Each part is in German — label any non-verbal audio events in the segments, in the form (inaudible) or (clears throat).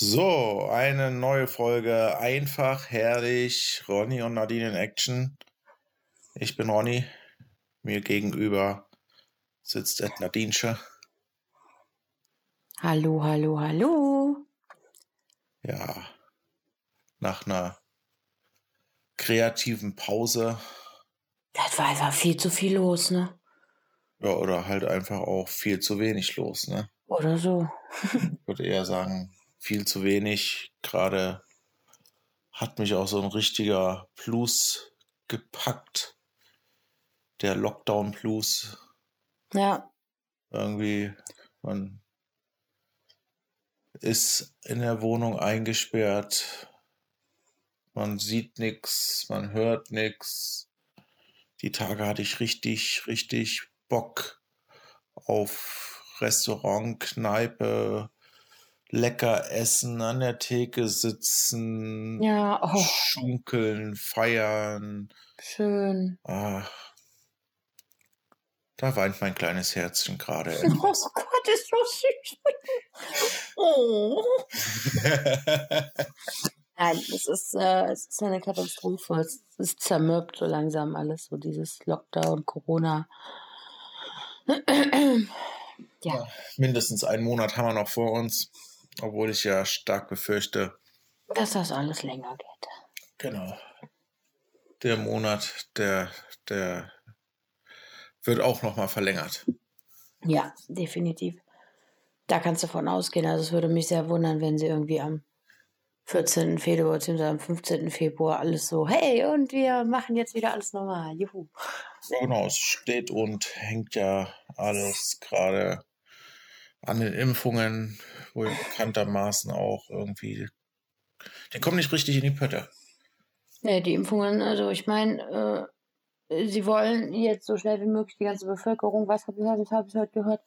So, eine neue Folge. Einfach, herrlich. Ronny und Nadine in Action. Ich bin Ronny. Mir gegenüber sitzt Ed Nadinsche. Hallo, hallo, hallo. Ja, nach einer kreativen Pause. Das war einfach viel zu viel los, ne? Ja, oder halt einfach auch viel zu wenig los, ne? Oder so. (laughs) Ich würde eher sagen, viel zu wenig. Gerade hat mich auch so ein richtiger Blues gepackt. Der Lockdown Blues. Ja. Irgendwie, man ist in der Wohnung eingesperrt. Man sieht nichts, man hört nichts. Die Tage hatte ich richtig, richtig Bock auf Restaurant, Kneipe, lecker essen, an der Theke sitzen, Ja, oh, schunkeln, feiern. schön. Ah, da weint mein kleines Herzchen gerade. (laughs) Oh Gott, ist so süß. Oh. (laughs) Nein, es ist, äh, es ist eine Katastrophe. Es ist zermürbt so langsam alles, so dieses Lockdown, Corona. (clears throat) ja, Mindestens einen Monat haben wir noch vor uns, obwohl ich ja stark befürchte, dass das alles länger geht. genau, der Monat, der, der wird auch nochmal verlängert. Ja, definitiv. Da kannst du von ausgehen. Also es würde mich sehr wundern, wenn sie irgendwie am 14. Februar bzw. am 15. Februar alles so, hey, und wir machen jetzt wieder alles normal. Juhu. Genau, es steht und hängt ja alles gerade an den Impfungen, wo ja bekanntermaßen auch irgendwie, die kommen nicht richtig in die Pötte. Nee, die Impfungen, also ich meine, äh, sie wollen jetzt so schnell wie möglich die ganze Bevölkerung, was habe ich heute, habe ich heute gehört,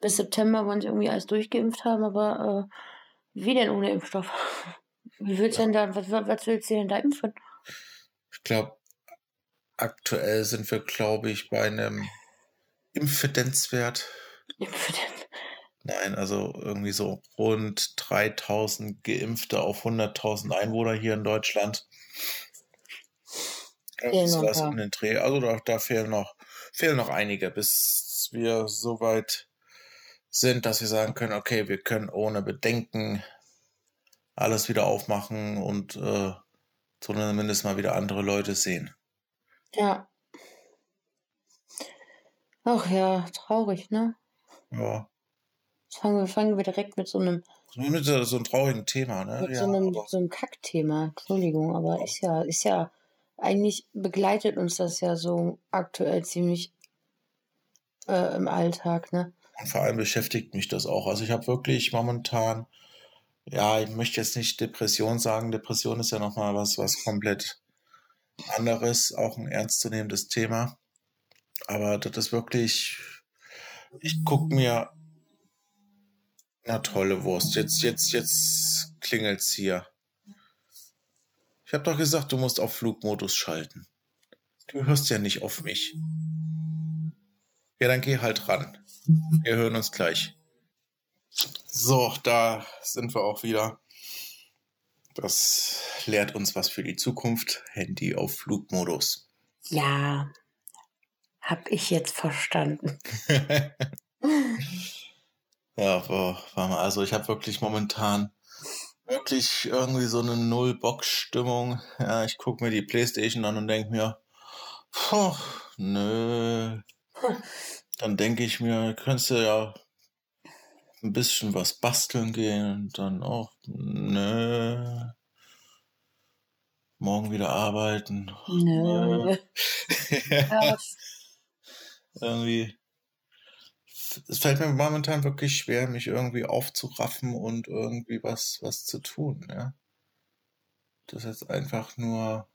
bis September wollen sie irgendwie alles durchgeimpft haben, aber äh, wie denn ohne Impfstoff? (laughs) Wie willst du denn da, was, was willst du denn da impfen? Ich glaube, aktuell sind wir, glaube ich, bei einem Impfidenzwert. Impfen. Nein, also irgendwie so rund 3000 Geimpfte auf 100.000 Einwohner hier in Deutschland. Paar. um den Dreh. Also da, da fehlen noch, fehlen noch einige, bis wir so weit sind, dass wir sagen können, okay, wir können ohne Bedenken alles wieder aufmachen und äh, zumindest mal wieder andere Leute sehen. Ja. Ach ja, traurig, ne? Ja. Fangen wir, fangen wir direkt mit so einem, Mit so, so einem traurigen Thema, ne? mit Ja, so einem, so einem Kackthema. Entschuldigung, aber ist ja, ist ja, eigentlich begleitet uns das ja so aktuell ziemlich äh, im Alltag, ne? Und vor allem beschäftigt mich das auch. Also ich habe wirklich momentan, ja, ich möchte jetzt nicht Depression sagen. Depression ist ja nochmal was, was komplett anderes, auch ein ernstzunehmendes Thema. Aber das ist wirklich, ich guck mir, na tolle Wurst, jetzt, jetzt, jetzt klingelt's hier. Ich habe doch gesagt, du musst auf Flugmodus schalten. Du hörst ja nicht auf mich. Ja, dann geh halt ran. Wir hören uns gleich. So, da sind wir auch wieder. Das lehrt uns was für die Zukunft. Handy auf Flugmodus. Ja, hab ich jetzt verstanden. (laughs) ja, wir? Also ich habe wirklich momentan wirklich irgendwie so eine Null-Bock-Stimmung. Ja, ich gucke mir die Playstation an und denke mir, puh, nö. Dann denke ich mir, könntest du ja ein bisschen was basteln gehen und dann auch, nö. Morgen wieder arbeiten. Nö. (laughs) Ja, irgendwie. Es fällt mir momentan wirklich schwer, mich irgendwie aufzuraffen und irgendwie was, was zu tun, ja. Das jetzt einfach nur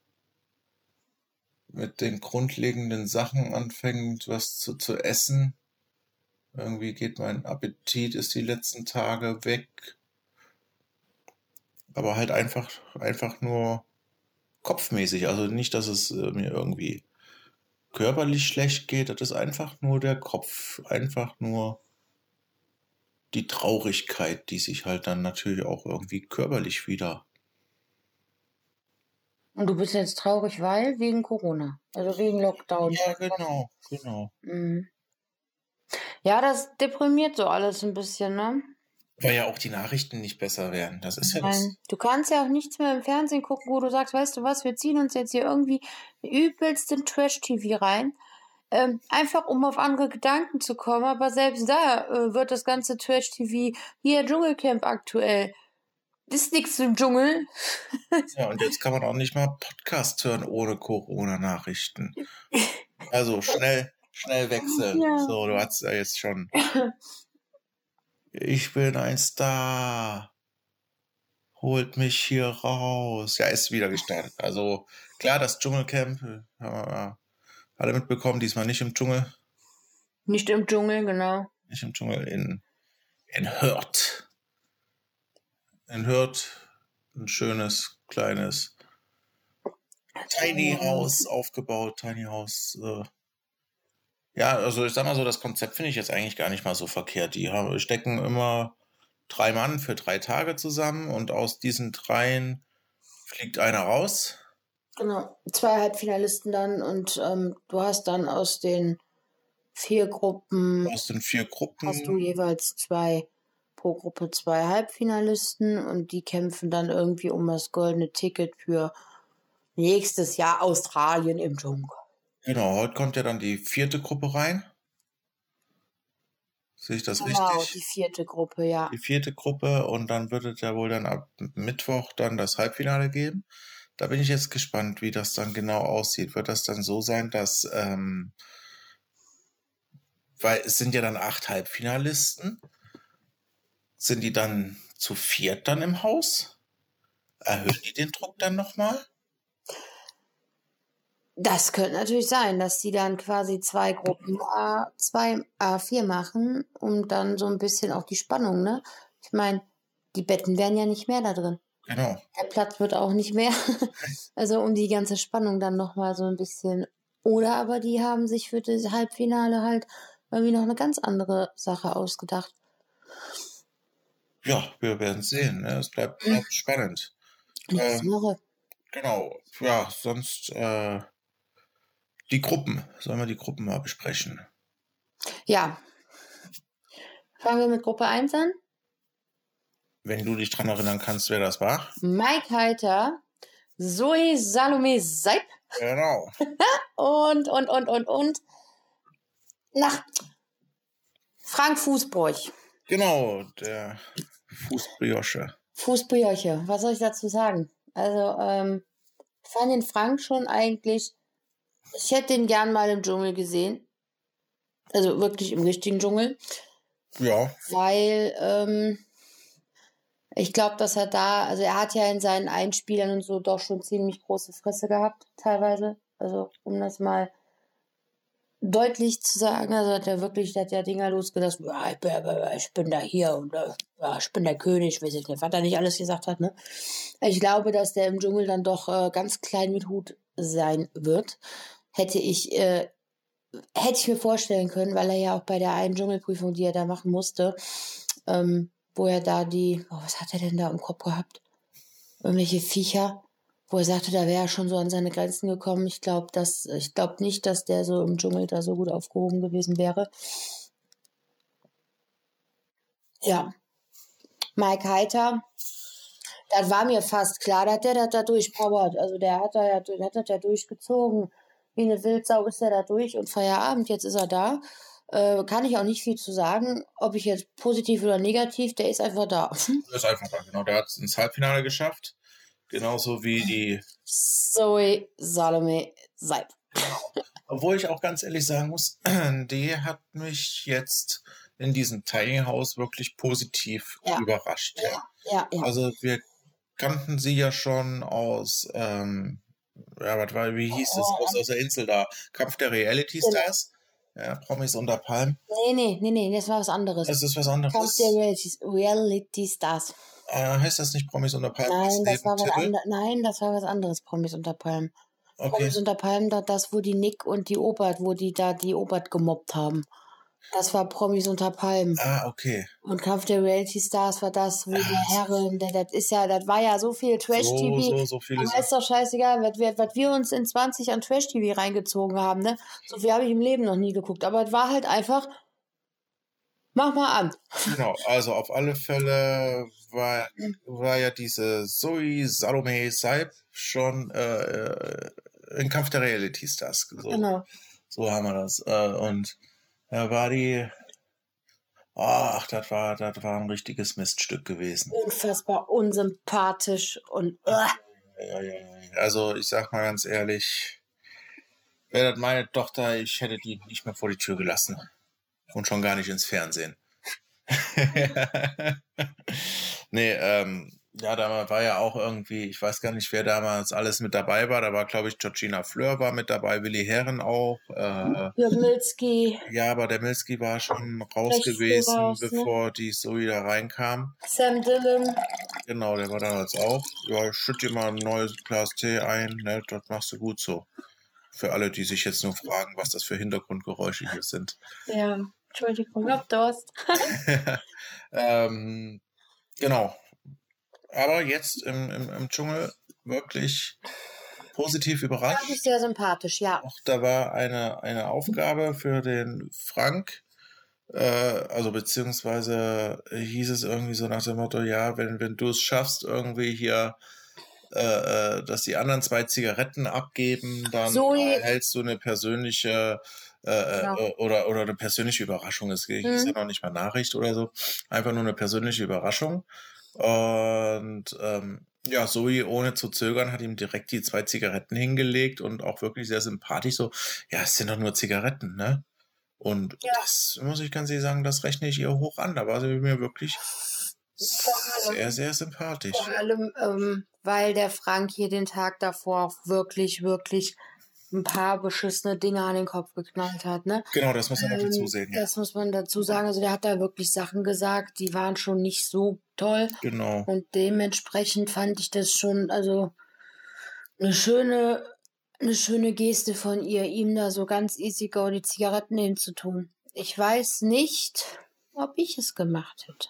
mit den grundlegenden Sachen anfängt, was zu, zu essen. Irgendwie geht mein Appetit, ist die letzten Tage weg. Aber halt einfach, einfach nur kopfmäßig. Also nicht, dass es äh, mir irgendwie körperlich schlecht geht. Das ist einfach nur der Kopf. Einfach nur die Traurigkeit, die sich halt dann natürlich auch irgendwie körperlich wieder. Und du bist jetzt traurig, weil wegen Corona, also wegen Lockdown. Ja, genau, genau. Mhm. Ja, das deprimiert so alles ein bisschen, ne? Weil ja auch die Nachrichten nicht besser werden. Das ist ja das. Nein, du kannst ja auch nichts mehr im Fernsehen gucken, wo du sagst, weißt du was, wir ziehen uns jetzt hier irgendwie übelsten Trash-TV rein. Ähm, einfach um auf andere Gedanken zu kommen, aber selbst da äh, wird das ganze Trash-TV hier Dschungelcamp aktuell. Ist nichts im Dschungel. (laughs) Ja, und jetzt kann man auch nicht mal Podcast hören ohne Corona-Nachrichten. Also schnell, schnell wechseln. Ja. So, du hast ja jetzt schon. (laughs) Ich bin ein Star. Holt mich hier raus. Ja, ist wieder gestartet. Also klar, das Dschungelcamp äh, haben wir alle mitbekommen. Diesmal nicht im Dschungel. Nicht im Dschungel, genau. Nicht im Dschungel, in, in Hürth. In Hürth ein schönes, kleines Tiny House aufgebaut. Tiny House. Äh, ja, also ich sag mal so, das Konzept finde ich jetzt eigentlich gar nicht mal so verkehrt. Die haben, stecken immer drei Mann für drei Tage zusammen und aus diesen dreien fliegt einer raus. Genau. Zwei Halbfinalisten dann und ähm, du hast dann aus den vier Gruppen Aus den vier Gruppen. hast du jeweils zwei pro Gruppe zwei Halbfinalisten und die kämpfen dann irgendwie um das goldene Ticket für nächstes Jahr Australien im Dschungel. Genau, heute kommt ja dann die vierte Gruppe rein. Sehe ich das Genau, die richtig? vierte Gruppe, ja. Die vierte Gruppe und dann wird es ja wohl dann ab Mittwoch dann das Halbfinale geben. Da bin ich jetzt gespannt, wie das dann genau aussieht. Wird das dann so sein, dass, ähm, weil es sind ja dann acht Halbfinalisten. Sind die dann zu viert dann im Haus? Erhöhen die den Druck dann nochmal? Das könnte natürlich sein, dass die dann quasi zwei Gruppen A2, A4 machen, um dann so ein bisschen auch die Spannung, ne? Ich meine, die Betten werden ja nicht mehr da drin. Genau. Der Platz wird auch nicht mehr. (laughs) also um die ganze Spannung dann nochmal so ein bisschen. Oder aber die haben sich für das Halbfinale halt irgendwie noch eine ganz andere Sache ausgedacht. Ja, wir werden sehen. Ne? Es bleibt, bleibt spannend. Nächste Ähm, Woche. Genau. Ja, sonst äh, die Gruppen. Sollen wir die Gruppen mal besprechen? Ja. Fangen wir mit Gruppe 1 an. Wenn du dich dran erinnern kannst, wer das war. Mike Heiter, Zoe Salome Seip Genau. (laughs) und, und, und, und, und. Nach Frank Fußbräuch. Genau, der Fußbriosche. Fußbrioche, was soll ich dazu sagen? Also, ähm, fand den Frank schon eigentlich, ich hätte den gern mal im Dschungel gesehen. Also wirklich im richtigen Dschungel, Ja, weil ähm, ich glaube, dass er da, also er hat ja in seinen Einspielern und so doch schon ziemlich große Fresse gehabt, teilweise. Also, um das mal deutlich zu sagen, also hat er wirklich, der hat ja Dinger losgelassen, ja, ich, bin, da hier und äh, ja, ich bin der König, weiß ich nicht, was er nicht alles gesagt hat, ne? Ich glaube, dass der im Dschungel dann doch äh, ganz klein mit Hut sein wird. Hätte ich, äh, hätte ich mir vorstellen können, weil er ja auch bei der einen Dschungelprüfung, die er da machen musste, ähm, wo er da die, oh, was hat er denn da im Kopf gehabt? Irgendwelche Viecher, wo er sagte, da wäre er schon so an seine Grenzen gekommen. Ich glaube, dass, ich glaube nicht, dass der so im Dschungel da so gut aufgehoben gewesen wäre. Ja. Mike Heiter, das war mir fast klar, dass der das da durchpowert. Also der hat, da der hat das ja durchgezogen. Wie eine Wildsau ist er da durch und Feierabend, jetzt ist er da. Äh, kann ich auch nicht viel zu sagen, ob ich jetzt positiv oder negativ, der ist einfach da. (laughs) das ist einfach da. Genau, der hat es ins Halbfinale geschafft. Genauso wie die. Zoe Salome Seib. Obwohl ich auch ganz ehrlich sagen muss, (clears throat) die hat mich jetzt in diesem Tiny House wirklich positiv Ja. überrascht. Ja. Ja, ja. Also wir kannten sie ja schon aus, ähm, ja, was war, wie hieß Oh, aus, aus der Insel da, Kampf der Reality Genau. Stars, ja, Promis unter Palm. Nee, nee, nee, nee, das war was anderes. Das ist was Kampf anderes. der Reality, Reality Stars. Äh, heißt das nicht Promis unter Palm? Nein, das war was anderes. Nein, das war was anderes, Promis unter Palmen. Okay. Promis unter Palmen, da, das, wo die Nick und die Obert, wo die da die Obert gemobbt haben. Das war Promis unter Palmen. Ah, okay. Und Kampf der Reality Stars war das, wo die Ah, Herren, das, das ist ja, das war ja so viel So, Trash-TV. so, so viele Aber ist doch scheißegal, was wir, was wir uns in 20 an Trash-TV reingezogen haben, ne? So viel habe ich im Leben noch nie geguckt. Aber es war halt einfach, mach mal an. Genau, also auf alle Fälle war, war ja diese Zoe Salome Seib schon äh, in Kampf der Reality Stars. So, Genau. so haben wir das. Äh, und da war die, ach, das war, das war ein richtiges Miststück gewesen. Unfassbar unsympathisch und uh. Also ich sag mal ganz ehrlich, wäre das meine Tochter, ich hätte die nicht mehr vor die Tür gelassen. Und schon gar nicht ins Fernsehen. (laughs) nee, ähm, ja, da war ja auch irgendwie, ich weiß gar nicht, wer damals alles mit dabei war. Da war, glaube ich, Georgina Fleur war mit dabei, Willi Herren auch. Äh, Jörg Milzki, ja, aber der Milski war schon raus Recht gewesen, raus, ne? bevor die so wieder reinkam. Sam Dillon. Genau, der war damals auch. Ja, ich schütte dir mal ein neues Glas Tee ein, ne, das machst du gut so. Für alle, die sich jetzt nur fragen, was das für Hintergrundgeräusche hier sind. Ja, Entschuldigung, hab Durst. (laughs) (laughs) ähm, genau. Aber jetzt im, im, im Dschungel wirklich positiv überrascht. Fand ich sehr sympathisch, ja. Auch da war eine, eine Aufgabe für den Frank, äh, also beziehungsweise hieß es irgendwie so nach dem Motto, ja, wenn, wenn du es schaffst, irgendwie hier, äh, äh, dass die anderen zwei Zigaretten abgeben, dann Zoe- erhältst du eine persönliche äh, Genau. äh, oder, oder eine persönliche Überraschung. Es hieß Mhm. ja noch nicht mal Nachricht oder so. Einfach nur eine persönliche Überraschung. Und ähm, ja, Zoe, ohne zu zögern, hat ihm direkt die zwei Zigaretten hingelegt und auch wirklich sehr sympathisch so, ja, es sind doch nur Zigaretten, ne? Und Ja. das muss ich ganz ehrlich sagen, das rechne ich ihr hoch an. Da war sie mir wirklich sehr, sehr sympathisch. Vor allem, ähm, weil der Frank hier den Tag davor auch wirklich, wirklich ein paar beschissene Dinge an den Kopf geknallt hat, ne? Genau, das muss man Ähm, dazu sehen. Ja. Das muss man dazu sagen. Also der hat da wirklich Sachen gesagt, die waren schon nicht so toll. Genau. Und dementsprechend fand ich das schon, also eine schöne, eine schöne Geste von ihr, ihm da so ganz easy go die Zigaretten hinzutun. Ich weiß nicht, ob ich es gemacht hätte.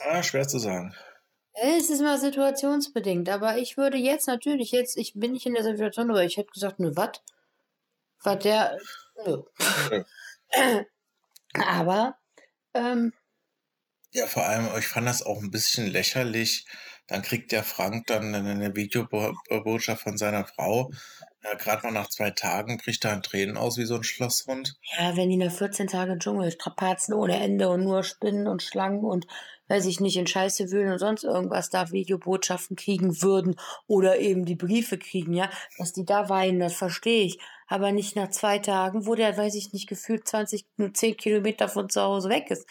Ah, schwer zu sagen. Es ist mal situationsbedingt, aber ich würde jetzt natürlich, jetzt, ich bin nicht in der Situation, aber ich hätte gesagt, nö, was? Was der. Nö. Aber, ähm, Ja, vor allem, ich fand das auch ein bisschen lächerlich. Dann kriegt der Frank dann eine Videobotschaft von seiner Frau. Ja, Gerade mal nach zwei Tagen bricht da in Tränen aus wie so ein Schlosshund. ja, wenn die nach 14 Tage Dschungel strapazen ohne Ende und nur Spinnen und Schlangen und, weiß ich nicht, in Scheiße wühlen und sonst irgendwas da Videobotschaften kriegen würden oder eben die Briefe kriegen, ja, dass die da weinen, das verstehe ich. Aber nicht nach zwei Tagen, wo der, weiß ich nicht, gefühlt 20, nur 10 Kilometer von zu Hause weg ist.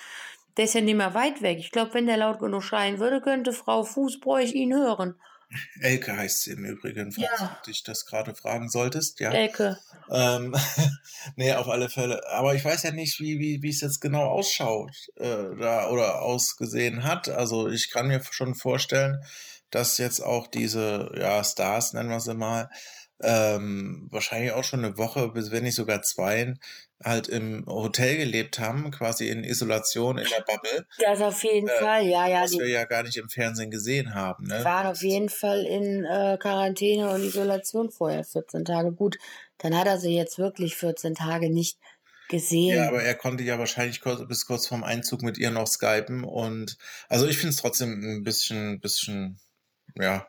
Der ist ja nicht mehr weit weg. Ich glaube, wenn der laut genug schreien würde, könnte Frau Fußbräuch ihn hören. (laughs) Elke heißt sie im Übrigen, falls Ja. du dich das gerade fragen solltest. Ja. Elke. Ähm, (laughs) nee, auf alle Fälle. Aber ich weiß ja nicht, wie, wie, wie es jetzt genau ausschaut äh, da, oder ausgesehen hat. Also ich kann mir schon vorstellen, dass jetzt auch diese ja, Stars, nennen wir sie mal, ähm, wahrscheinlich auch schon eine Woche, bis wenn nicht sogar zwei, halt im Hotel gelebt haben, quasi in Isolation in der Bubble, Das auf jeden Äh, Fall, ja, ja. was wir ja gar nicht im Fernsehen gesehen haben. Ne? waren auf jeden Fall in äh, Quarantäne und Isolation vorher 14 Tage. Gut, dann hat er sie jetzt wirklich 14 Tage nicht gesehen. Ja, aber er konnte ja wahrscheinlich kurz, bis kurz vorm Einzug mit ihr noch skypen und also ich finde es trotzdem ein bisschen, bisschen, ja,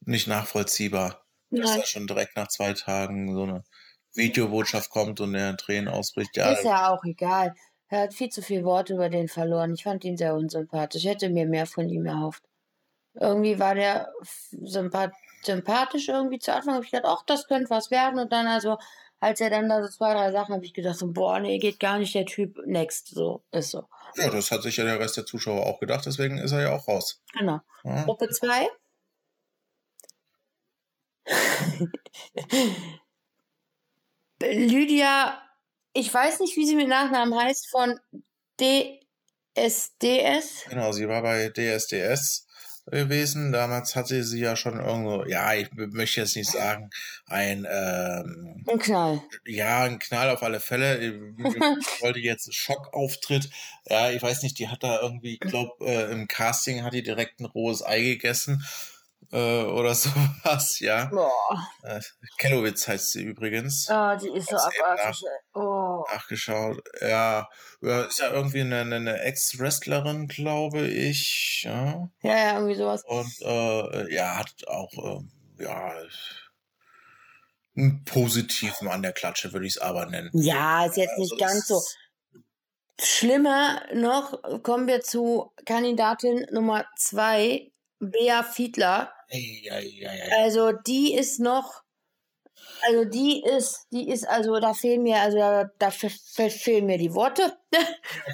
nicht nachvollziehbar, dass Nein. da schon direkt nach zwei Tagen so eine Videobotschaft kommt und er Tränen ausbricht. Ja, Ist ja auch egal. Er hat viel zu viel Worte über den verloren. Ich fand ihn sehr unsympathisch. Ich hätte mir mehr von ihm erhofft. Irgendwie war der sympath sympathisch irgendwie zu Anfang. Habe ich gedacht, ach, das könnte was werden. Und dann also, als er dann da so zwei, drei Sachen, habe ich gedacht, so, boah, nee, geht gar nicht, der Typ, next. So, ist so. ja, das hat sich ja der Rest der Zuschauer auch gedacht, deswegen ist er ja auch raus. Genau. Ja. Gruppe 2. (laughs) Lydia, ich weiß nicht, wie sie mit Nachnamen heißt, von DSDS. Genau, sie war bei DSDS gewesen. Damals hatte sie ja schon irgendwo, ja, ich möchte jetzt nicht sagen, ein, ähm, ein Knall. Ja, ein Knall auf alle Fälle. Ich (laughs) wollte jetzt Schockauftritt. Ja, ich weiß nicht, die hat da irgendwie, ich glaube, äh, im Casting hat die direkt ein rohes Ei gegessen äh, oder (laughs) sowas, ja. Boah. Äh, Kellowitz heißt sie übrigens. Ah, die ist so abartig. Oh. Nachgeschaut. Ja, ist ja irgendwie eine, eine Ex-Wrestlerin, glaube ich. Ja. ja, ja, irgendwie sowas. Und äh, ja, hat auch, äh, ja, einen positiven an der Klatsche, würde ich es aber nennen. Ja, ist jetzt nicht also ganz so. Schlimmer noch, kommen wir zu Kandidatin Nummer zwei, Bea Fiedler. Ei, ei, ei, also die ist noch, also die ist, die ist, also da fehlen mir, also da, da fehlen mir die Worte.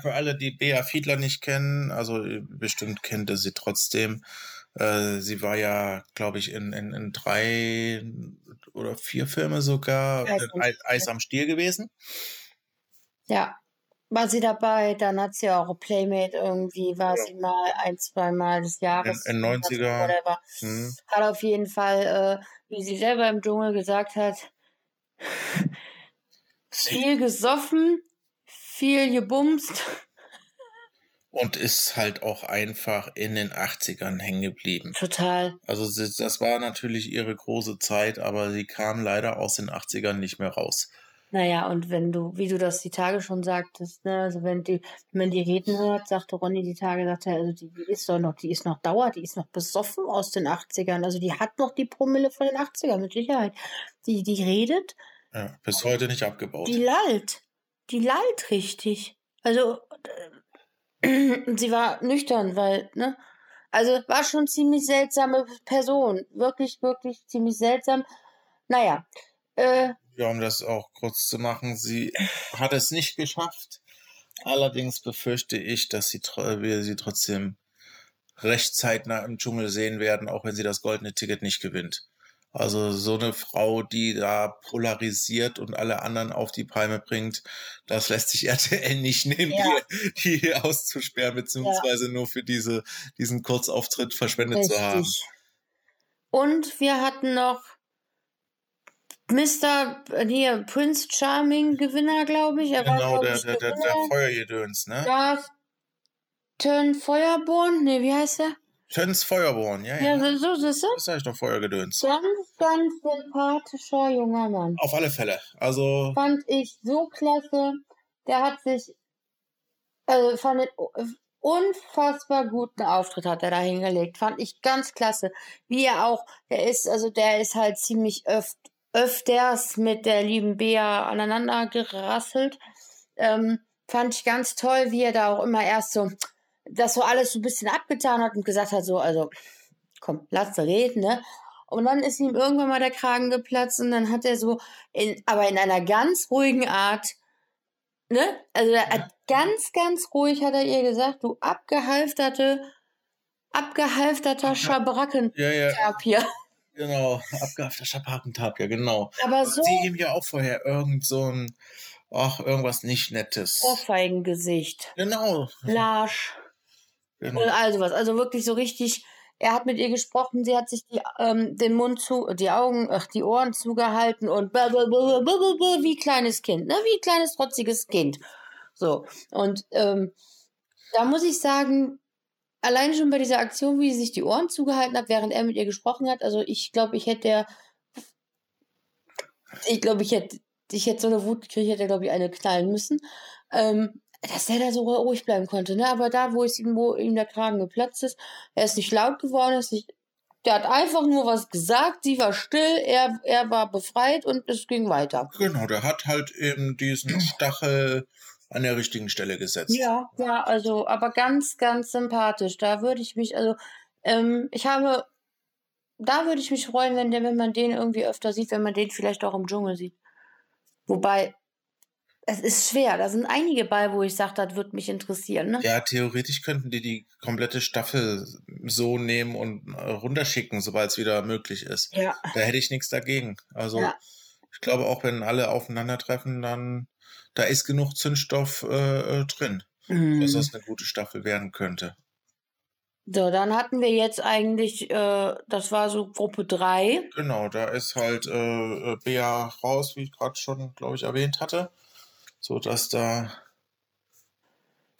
Für alle, die Bea Fiedler nicht kennen, also bestimmt kennt ihr sie trotzdem. Äh, sie war ja, glaube ich, in, in, in drei oder vier Filme sogar Eis, Eis am Stiel gewesen. Ja war sie dabei, dann hat sie auch Playmate irgendwie, war ja. sie mal ein, zwei Mal des Jahres. In, in 90er. Hm. Hat auf jeden Fall, äh, wie sie selber im Dschungel gesagt hat, (laughs) viel gesoffen, viel gebumst. Und ist halt auch einfach in den 80ern hängen geblieben. Total. Also das war natürlich ihre große Zeit, aber sie kam leider aus den 80ern nicht mehr raus. Naja, und wenn du, wie du das die Tage schon sagtest, ne, also wenn die, wenn die reden hört, sagte Ronny die Tage, sagte er, also die, die ist doch noch, die ist noch Dauer, die ist noch besoffen aus den 80ern. Also die hat noch die Promille von den 80ern, mit Sicherheit. Die, die redet. Ja, bis heute nicht abgebaut. Die lallt. Die lallt richtig. Also, äh, (clears throat) sie war nüchtern, weil, ne? Also war schon ziemlich seltsame Person. Wirklich, wirklich ziemlich seltsam. Naja, äh, ja, um das auch kurz zu machen, sie hat es nicht geschafft. Allerdings befürchte ich, dass sie, wir sie trotzdem recht zeitnah im Dschungel sehen werden, auch wenn sie das goldene Ticket nicht gewinnt. Also so eine Frau, die da polarisiert und alle anderen auf die Palme bringt, das lässt sich (laughs) RTL nicht nehmen, ja. die, die auszusperren, beziehungsweise ja. nur für diese, diesen Kurzauftritt verschwendet Richtig. zu haben. Und wir hatten noch Mr. hier, Prince Charming Gewinner, glaube ich. Er genau, war, der, ich, der, der, der Feuergedöns, ne? Ja. Turn Feuerborn? Ne, wie heißt der? Turns Feuerborn, ja, ja. Ja, so, so, so. Das sag ich doch Feuergedöns. Ganz, ganz sympathischer junger Mann. Auf alle Fälle. Also. Fand ich so klasse. Der hat sich, also fand ich, unfassbar guten Auftritt hat er da hingelegt. Fand ich ganz klasse. Wie er auch, der ist, also der ist halt ziemlich öft öfters mit der lieben Bea aneinander gerasselt. Ähm, fand ich ganz toll, wie er da auch immer erst so das so alles so ein bisschen abgetan hat und gesagt hat, so, also, komm, lass reden, ne? Und dann ist ihm irgendwann mal der Kragen geplatzt und dann hat er so, in, aber in einer ganz ruhigen Art, ne? Also hat ganz, ganz ruhig hat er ihr gesagt, du abgehalfterte, abgehalfterter Schabracken ja, ja. hier. (laughs) Genau, (laughs) abgehafter Schapakentab, ja, genau. Aber so. Sie ihm ja auch vorher irgend so ein, ach, irgendwas nicht Nettes. Ohrfeigengesicht. Genau. Larsch. Genau. Und also was. Also wirklich so richtig. Er hat mit ihr gesprochen, sie hat sich die, ähm, den Mund zu, die Augen, ach, die Ohren zugehalten und wie kleines Kind, ne? Wie kleines, trotziges Kind. So. Und ähm, da muss ich sagen, allein schon bei dieser Aktion, wie sie sich die Ohren zugehalten hat, während er mit ihr gesprochen hat, also ich glaube, ich hätte ich glaube, ich hätte, ich hätte so eine Wut gekriegt, hätte, glaube ich, eine knallen müssen. Ähm, dass der da so ruhig bleiben konnte, ne? Aber da, wo es ihm, wo ihm der Kragen geplatzt ist, er ist nicht laut geworden, ist nicht, der hat einfach nur was gesagt, sie war still, er, er war befreit und es ging weiter. Genau, der hat halt eben diesen Stachel an der richtigen Stelle gesetzt. Ja, ja, also, aber ganz, ganz sympathisch. Da würde ich mich, also, ähm, ich habe, da würde ich mich freuen, wenn der, wenn man den irgendwie öfter sieht, wenn man den vielleicht auch im Dschungel sieht. Wobei, es ist schwer. Da sind einige bei, wo ich sage, das würde mich interessieren. Ne? Ja, theoretisch könnten die die komplette Staffel so nehmen und äh, runterschicken, sobald es wieder möglich ist. Ja. Da hätte ich nichts dagegen. Also, ja. ich glaube, auch wenn alle aufeinandertreffen, dann da ist genug Zündstoff äh, äh, drin, mhm. dass das eine gute Staffel werden könnte. So, dann hatten wir jetzt eigentlich, äh, das war so Gruppe 3. Genau, da ist halt äh, äh Bea raus, wie ich gerade schon, glaube ich, erwähnt hatte. So dass da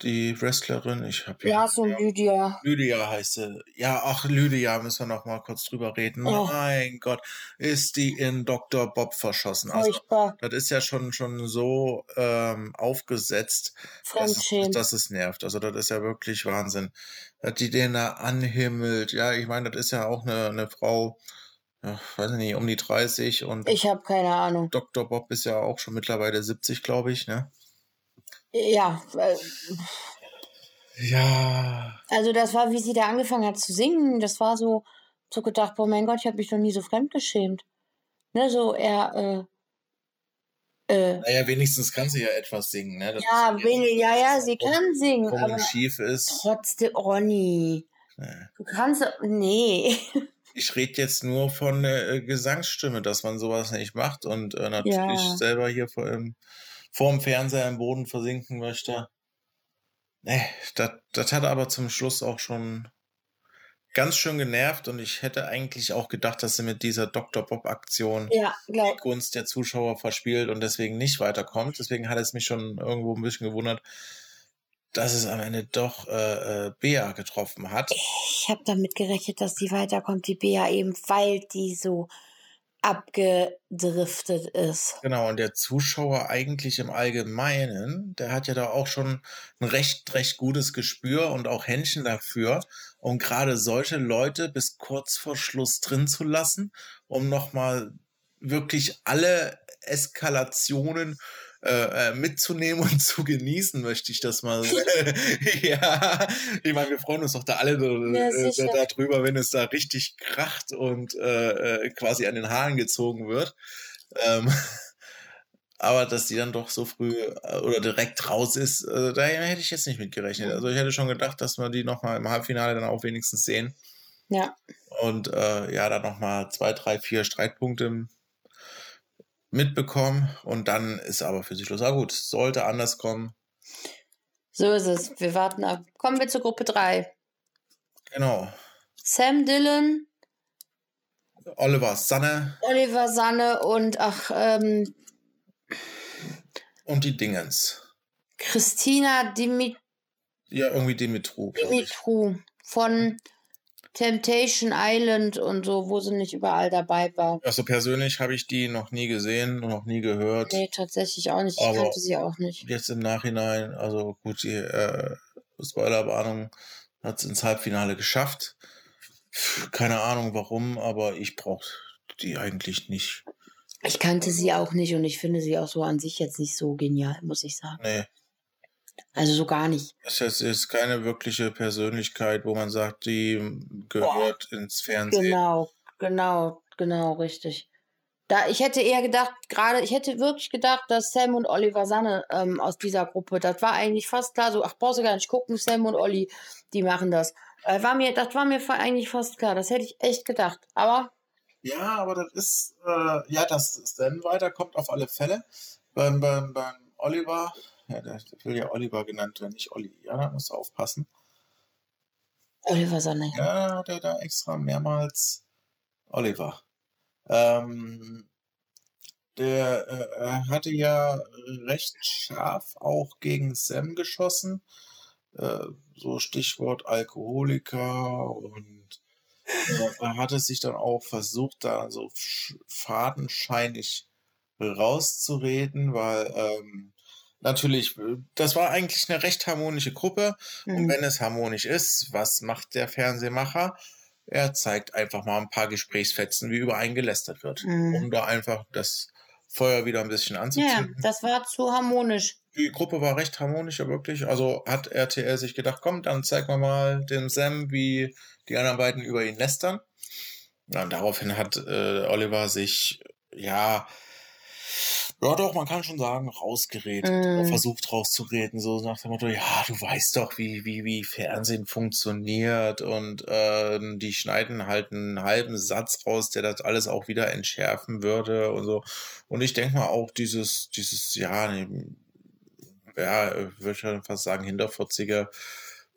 die Wrestlerin, ich habe ja. so Lydia. Lydia heißt sie. Ja, ach, Lydia, müssen wir noch mal kurz drüber reden. Oh. Mein Gott, ist die in Dr. Bob verschossen. Also, das ist ja schon, schon so ähm, aufgesetzt, dass, dass, es nervt. Also, das ist ja wirklich Wahnsinn. Dass die den da anhimmelt. Ja, ich meine, das ist ja auch eine, eine Frau, ja, weiß nicht, um die 30 und. Ich habe keine Ahnung. Dr. Bob ist ja auch schon mittlerweile 70, glaube ich, ne? Ja. Äh, ja. Also das war, wie sie da angefangen hat zu singen. Das war so, so gedacht, boah mein Gott, ich habe mich noch nie so fremdgeschämt. Ne, so er, äh, äh, naja, wenigstens kann sie ja etwas singen, ne? Das ja, wenig, ja, ja, sie kann singen. aber schief ist. Trotzdem, Ronny. Nee. Du kannst, nee. (laughs) Ich rede jetzt nur von der äh, Gesangsstimme, dass man sowas nicht macht und äh, natürlich ja. selber hier vor dem vorm Fernseher im Boden versinken möchte. Nee, das, hat aber zum Schluss auch schon ganz schön genervt und ich hätte eigentlich auch gedacht, dass sie mit dieser Dr. Bob-Aktion ja, die Gunst der Zuschauer verspielt und deswegen nicht weiterkommt. Deswegen hat es mich schon irgendwo ein bisschen gewundert, dass es am Ende doch äh, äh, Bea getroffen hat. Ich habe damit gerechnet, dass die weiterkommt, die Bea eben, weil die so abgedriftet ist. Genau, und der Zuschauer eigentlich im Allgemeinen, der hat ja da auch schon ein recht, recht gutes Gespür und auch Händchen dafür, um gerade solche Leute bis kurz vor Schluss drin zu lassen, um nochmal wirklich alle Eskalationen äh, äh, mitzunehmen und (laughs) zu genießen, möchte ich das mal (laughs) (laughs) ja, ich meine, wir freuen uns doch da alle ja, äh, darüber, wenn es da richtig kracht und äh, äh, quasi an den Haaren gezogen wird. Ähm, aber dass die dann doch so früh oder direkt raus ist, äh, da hätte ich jetzt nicht mit gerechnet. Also ich hätte schon gedacht, dass wir die nochmal im Halbfinale dann auch wenigstens sehen. Ja. Und äh, ja, dann nochmal zwei, drei, vier Streitpunkte mitbekommen und dann ist aber für sie Schluss. Ah gut, sollte anders kommen. So ist es. Wir warten ab. Kommen wir zur Gruppe 3. Genau. Sam Dillon. Oliver Sanne. Oliver Sanne und ach, ähm, Und die Dingens. Christina Dimit. Ja, irgendwie Dimitru. Dimitru. Von Temptation Island und so, wo sie nicht überall dabei war. Also persönlich habe ich die noch nie gesehen und noch nie gehört. Nee, tatsächlich auch nicht. Ich kannte sie auch nicht. Jetzt im Nachhinein, also gut, die äh, Spoilerwarnung hat es ins Halbfinale geschafft. Keine Ahnung warum, aber ich brauche die eigentlich nicht. Ich kannte sie auch nicht und ich finde sie auch so an sich jetzt nicht so genial, muss ich sagen. Nee. Also so gar nicht. Das ist keine wirkliche Persönlichkeit, wo man sagt, die gehört Boah. ins Fernsehen. Genau, genau, genau, richtig. Da, ich hätte eher gedacht, gerade, ich hätte wirklich gedacht, dass Sam und Oliver Sanne ähm, aus dieser Gruppe, das war eigentlich fast klar, so, ach, brauchst du gar nicht gucken, Sam und Olli, die machen das. Äh, war mir, das war mir eigentlich fast klar, das hätte ich echt gedacht. Aber. Ja, aber das ist, äh, ja, dass Sam weiterkommt auf alle Fälle. Beim, beim, beim Oliver ja, der, will ja Oliver genannt werden, nicht Olli. Ja, da musst du aufpassen. Oliver Sonne. Ja, der da extra mehrmals Oliver. Ähm, der äh, hatte ja recht scharf auch gegen Sam geschossen. Äh, so Stichwort Alkoholiker und äh, er hatte sich dann auch versucht, da so fadenscheinig rauszureden, weil ähm, natürlich, das war eigentlich eine recht harmonische Gruppe. Mhm. Und wenn es harmonisch ist, was macht der Fernsehmacher? Er zeigt einfach mal ein paar Gesprächsfetzen, wie über einen gelästert wird, mhm. um da einfach das Feuer wieder ein bisschen anzuzünden. Ja, das war zu harmonisch. Die Gruppe war recht harmonisch, ja wirklich. Also hat RTL sich gedacht, komm, dann zeig mal mal dem Sam, wie die anderen beiden über ihn lästern. Ja, und daraufhin hat äh, Oliver sich, ja, ja, doch, man kann schon sagen, rausgeredet, mm. versucht rauszureden, so nach dem Motto, ja, du weißt doch, wie, wie, wie Fernsehen funktioniert und äh, die schneiden halt einen halben Satz raus, der das alles auch wieder entschärfen würde und so. Und ich denke mal auch dieses, dieses, ja, ja, würde ich fast sagen, hinterfotzige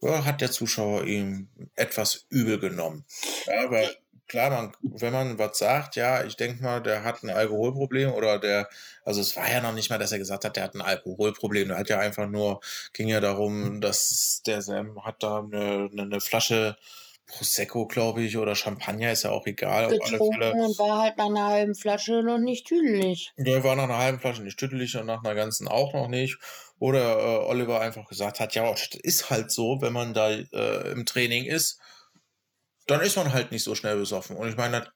hat der Zuschauer ihm etwas übel genommen. Ja, weil klar, man, wenn man was sagt, ja, ich denke mal, der hat ein Alkoholproblem oder der, also es war ja noch nicht mal, dass er gesagt hat, der hat ein Alkoholproblem. Der hat ja einfach nur, ging ja darum, dass der Sam hat da eine, eine Flasche Prosecco, glaube ich, oder Champagner, ist ja auch egal. Getrunken und war halt nach einer halben Flasche noch nicht tüdelig. Der war nach einer halben Flasche nicht tüdelig und nach einer ganzen auch noch nicht. Oder äh, Oliver einfach gesagt hat, ja, das ist halt so, wenn man da äh, im Training ist, dann ist man halt nicht so schnell besoffen. Und ich meine, das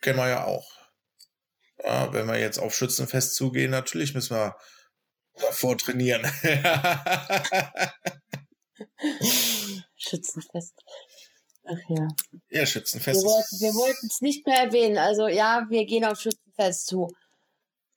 kennen wir ja auch. Ja, wenn wir jetzt auf Schützenfest zugehen, natürlich müssen wir davor trainieren. (laughs) Schützenfest. Ach ja. Ja, Schützenfest. Wir wollten es nicht mehr erwähnen. Also ja, wir gehen auf Schützenfest zu.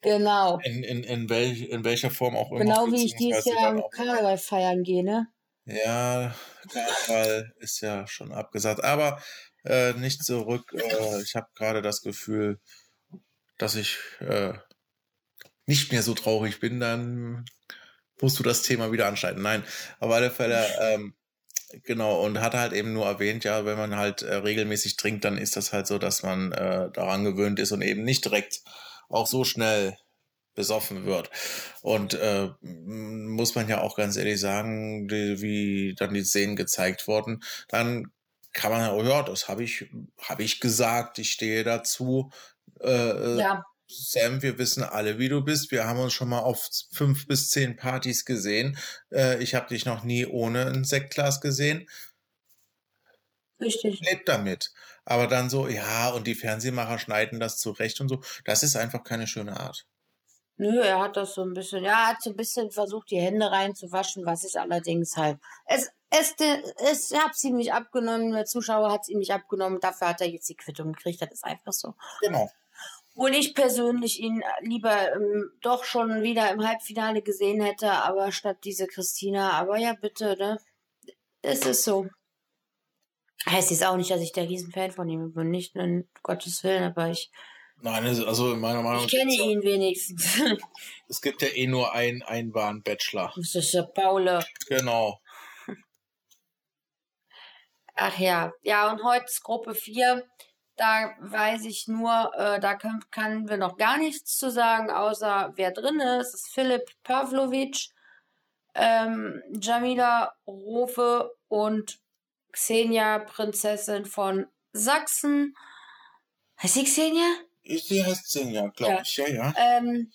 Genau. In, in, in, welch, in welcher Form auch immer. Genau wie ich dieses Jahr am Karneval feiern gehe, ne? Ja, Karneval ist ja schon abgesagt. Aber äh, nicht zurück. Äh, ich habe gerade das Gefühl, dass ich äh, nicht mehr so traurig bin. Dann musst du das Thema wieder anschneiden. Nein, auf alle Fälle, ähm, genau, und hat halt eben nur erwähnt, ja, wenn man halt äh, regelmäßig trinkt, dann ist das halt so, dass man äh, daran gewöhnt ist und eben nicht direkt auch so schnell besoffen wird. Und äh, muss man ja auch ganz ehrlich sagen, die, wie dann die Szenen gezeigt wurden, dann kann man, oh ja, das habe ich, habe ich gesagt, ich stehe dazu. Äh, äh, ja. Sam, wir wissen alle, wie du bist. Wir haben uns schon mal auf fünf bis zehn Partys gesehen. Äh, ich habe dich noch nie ohne ein Sektglas gesehen. Richtig. Lebt damit. Aber dann so, ja, und die Fernsehmacher schneiden das zurecht und so. Das ist einfach keine schöne Art. Nö, er hat das so ein bisschen, ja, er hat so ein bisschen versucht, die Hände reinzuwaschen, was ich allerdings halt. Es, es, es, ich hab's ihm nicht abgenommen, der Zuschauer hat's ihm nicht abgenommen, dafür hat er jetzt die Quittung gekriegt, das ist einfach so. Genau. Obwohl ich persönlich ihn lieber ähm, doch schon wieder im Halbfinale gesehen hätte, aber statt diese Christina, aber ja, bitte, ne? Es ist so. Heißt jetzt auch nicht, dass ich der Riesenfan von ihm bin, nicht, um Gottes Willen, aber ich Nein, also in meiner Meinung nach. Ich kenne ihn wenigstens. (laughs) Es gibt ja eh nur einen Einbahn-Bachelor. Das ist der Paule. Genau. Ach ja. Ja, und heute ist Gruppe 4. Da weiß ich nur, äh, da können, können wir noch gar nichts zu sagen, außer wer drin ist. Das ist Philipp Pavlovic, ähm, Jamila Rofe und Xenia, Prinzessin von Sachsen. Heißt sie Xenia? Sie heißt Xenia, glaube ja. ich, ja, ja. Ähm,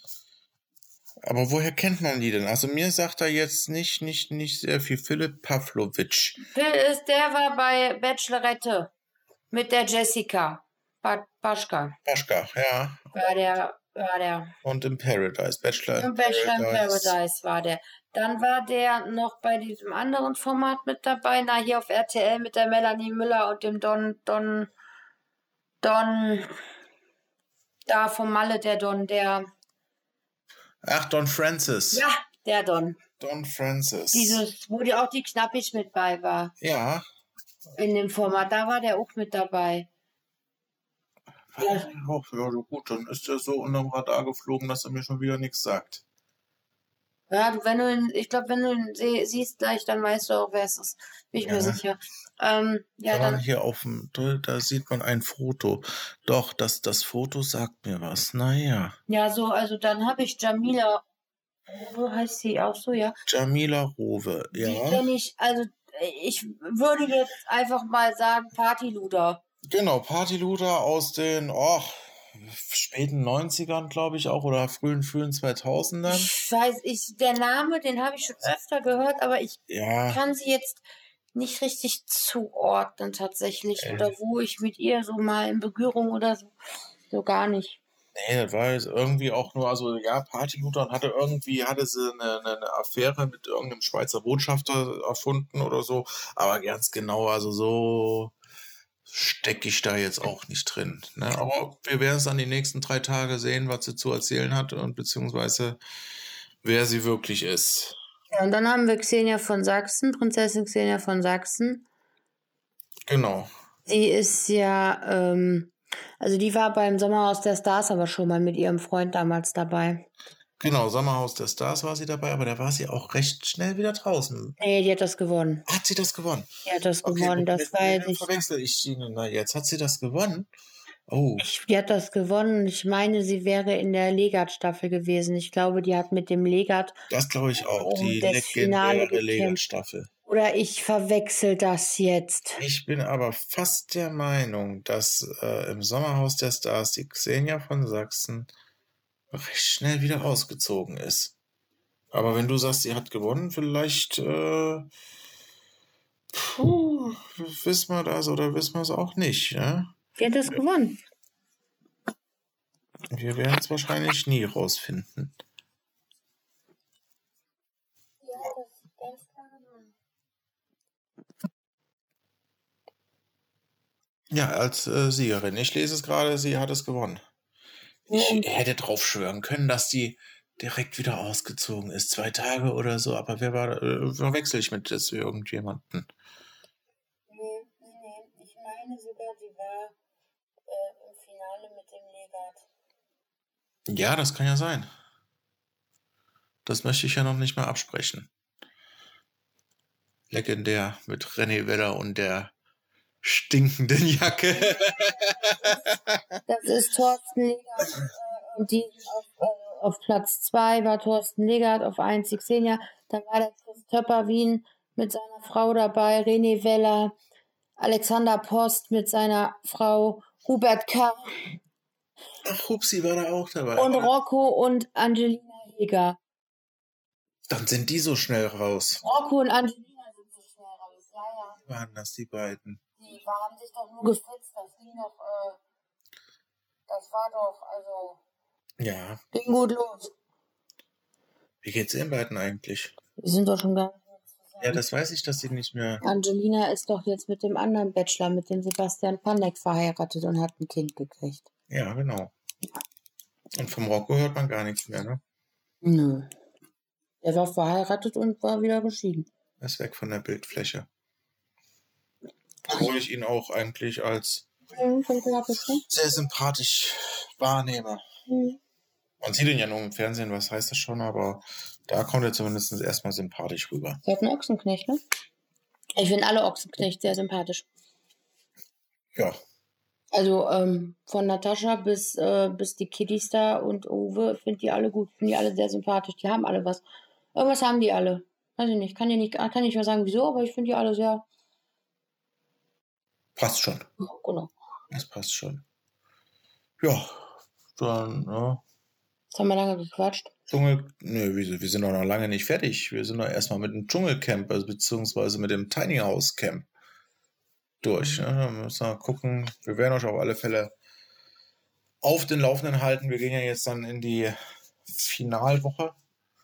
aber woher kennt man die denn? Also mir sagt er jetzt nicht, nicht, nicht sehr viel. Philipp Pavlovic. Der war bei Bachelorette mit der Jessica. Pa Paschka. Paschka, ja. War der, war der. Und im Paradise. Bachelor Im Bachelor in Paradise. Paradise war der. Dann war der noch bei diesem anderen Format mit dabei. Na, hier auf RTL mit der Melanie Müller und dem Don, Don, Don, da vom Malle, der Don, der. Ach, Don Francis. Ja, der Don. Don Francis. Dieses, wo die auch die Knappig mit bei war. Ja. In dem Format, da war der auch mit dabei. Ja. ja, gut, dann ist er so unterm Radar geflogen, dass er mir schon wieder nichts sagt. Ja, wenn du ihn, ich glaube, wenn du ihn siehst gleich, dann weißt du auch, wer es ist. Bin ich ja. mir sicher. Ähm, ja, dann, hier auf dem, da sieht man ein Foto. Doch, das, das Foto sagt mir was. Naja. Ja, so, also dann habe ich Jamila, wo heißt sie auch so, ja? Jamila Rowe, ja. Die kenne ich, also ich würde jetzt einfach mal sagen Partyluder. Genau, Partyluder aus den, oh, späten 90ern, glaube ich auch, oder frühen, frühen 2000ern. Ich weiß, ich, der Name, den habe ich schon öfter gehört, aber ich ja. kann sie jetzt nicht richtig zuordnen tatsächlich. Äh. Oder wo ich mit ihr so mal in Berührung oder so, so gar nicht. Nee, das war jetzt irgendwie auch nur, also ja, Partymutter und hatte irgendwie, hatte sie eine, eine Affäre mit irgendeinem Schweizer Botschafter erfunden oder so, aber ganz genau, also so stecke ich da jetzt auch nicht drin. Ne? Aber wir werden es dann die nächsten drei Tage sehen, was sie zu erzählen hat und beziehungsweise wer sie wirklich ist. Ja, und dann haben wir Xenia von Sachsen, Prinzessin Xenia von Sachsen. Genau. Die ist ja, ähm, also die war beim Sommerhaus der Stars aber schon mal mit ihrem Freund damals dabei. Genau, Sommerhaus der Stars war sie dabei, aber da war sie auch recht schnell wieder draußen. Nee, die hat das gewonnen. Hat sie das gewonnen? Die hat das Okay, gewonnen, das weiß mit ich. verwechsel ich sie. Na, jetzt hat sie das gewonnen. Oh, Ich, die hat das gewonnen. Ich meine, sie wäre in der Legat-Staffel gewesen. Ich glaube, die hat mit dem Legat das glaube ich auch. um Die legendäre. Legat-Staffel. Oder ich verwechsel das jetzt. Ich bin aber fast der Meinung, dass äh, im Sommerhaus der Stars die Xenia von Sachsen recht schnell wieder ausgezogen ist. Aber wenn du sagst, sie hat gewonnen, vielleicht äh, puh, wissen wir das oder wissen wir es auch nicht. Ja? Die hat das gewonnen. Wir werden es wahrscheinlich nie rausfinden. Ja, als äh, Siegerin. Ich lese es gerade, sie hat es gewonnen. Ich hätte drauf schwören können, dass die direkt wieder ausgezogen ist. Zwei Tage oder so, aber wer war, äh, verwechsel ich mit das irgendjemanden? Nee, nee, nee. Ich meine sogar, die war äh, im Finale mit dem Legat. Ja, das kann ja sein. Das möchte ich ja noch nicht mal absprechen. Legendär mit René Weller und der stinkenden Jacke. Das ist Thorsten Legert. Äh, und die auf, äh, auf Platz 2 war Thorsten Legert, auf 1 die Xenia. Dann war der Chris Töpper-Wien mit seiner Frau dabei, René Weller, Alexander Post mit seiner Frau, Hubert K. Ach, Hupsi war da auch dabei. und Rocco und Angelina Heger. Dann sind die so schnell raus. Rocco und Angelina sind so schnell raus. Ja, ja. Waren das die beiden? Die haben sich doch nur gefetzt. Das ging doch, äh, das war doch, also, Ja. ging gut los. Wie geht's den beiden eigentlich? Die sind doch schon gar nicht mehr zusammen. Ja, das weiß ich, dass sie nicht mehr. Angelina ist doch jetzt mit dem anderen Bachelor, mit dem Sebastian Panek verheiratet und hat ein Kind gekriegt. Ja, genau. Und vom Rocco hört man gar nichts mehr, ne? Nö. Er war verheiratet und war wieder geschieden. Er ist weg von der Bildfläche. Obwohl ich ihn auch eigentlich als bitte. sehr sympathisch wahrnehme. Mhm. Man sieht ihn ja nur im Fernsehen, was heißt das schon, aber da kommt er zumindest erstmal sympathisch rüber. Er hat einen Ochsenknecht, ne? Ich finde alle Ochsenknecht sehr sympathisch. Ja, Also ähm, von Natascha bis, äh, bis die Kiddies da und Uwe, finde die alle gut, finde die alle sehr sympathisch. Die haben alle was. Irgendwas haben die alle. Weiß ich nicht, kann ich nicht, kann nicht mehr sagen wieso, aber ich finde die alle sehr. Passt schon. Ja, genau. Das passt schon. Ja, dann, ja. Jetzt haben wir lange gequatscht. Dschungel, nö, wir, wir sind doch noch lange nicht fertig. Wir sind doch erstmal mit dem Dschungelcamp, also beziehungsweise mit dem Tiny House Camp durch. Ne? Da müssen wir gucken. Wir werden euch auf alle Fälle auf den Laufenden halten. Wir gehen ja jetzt dann in die Finalwoche.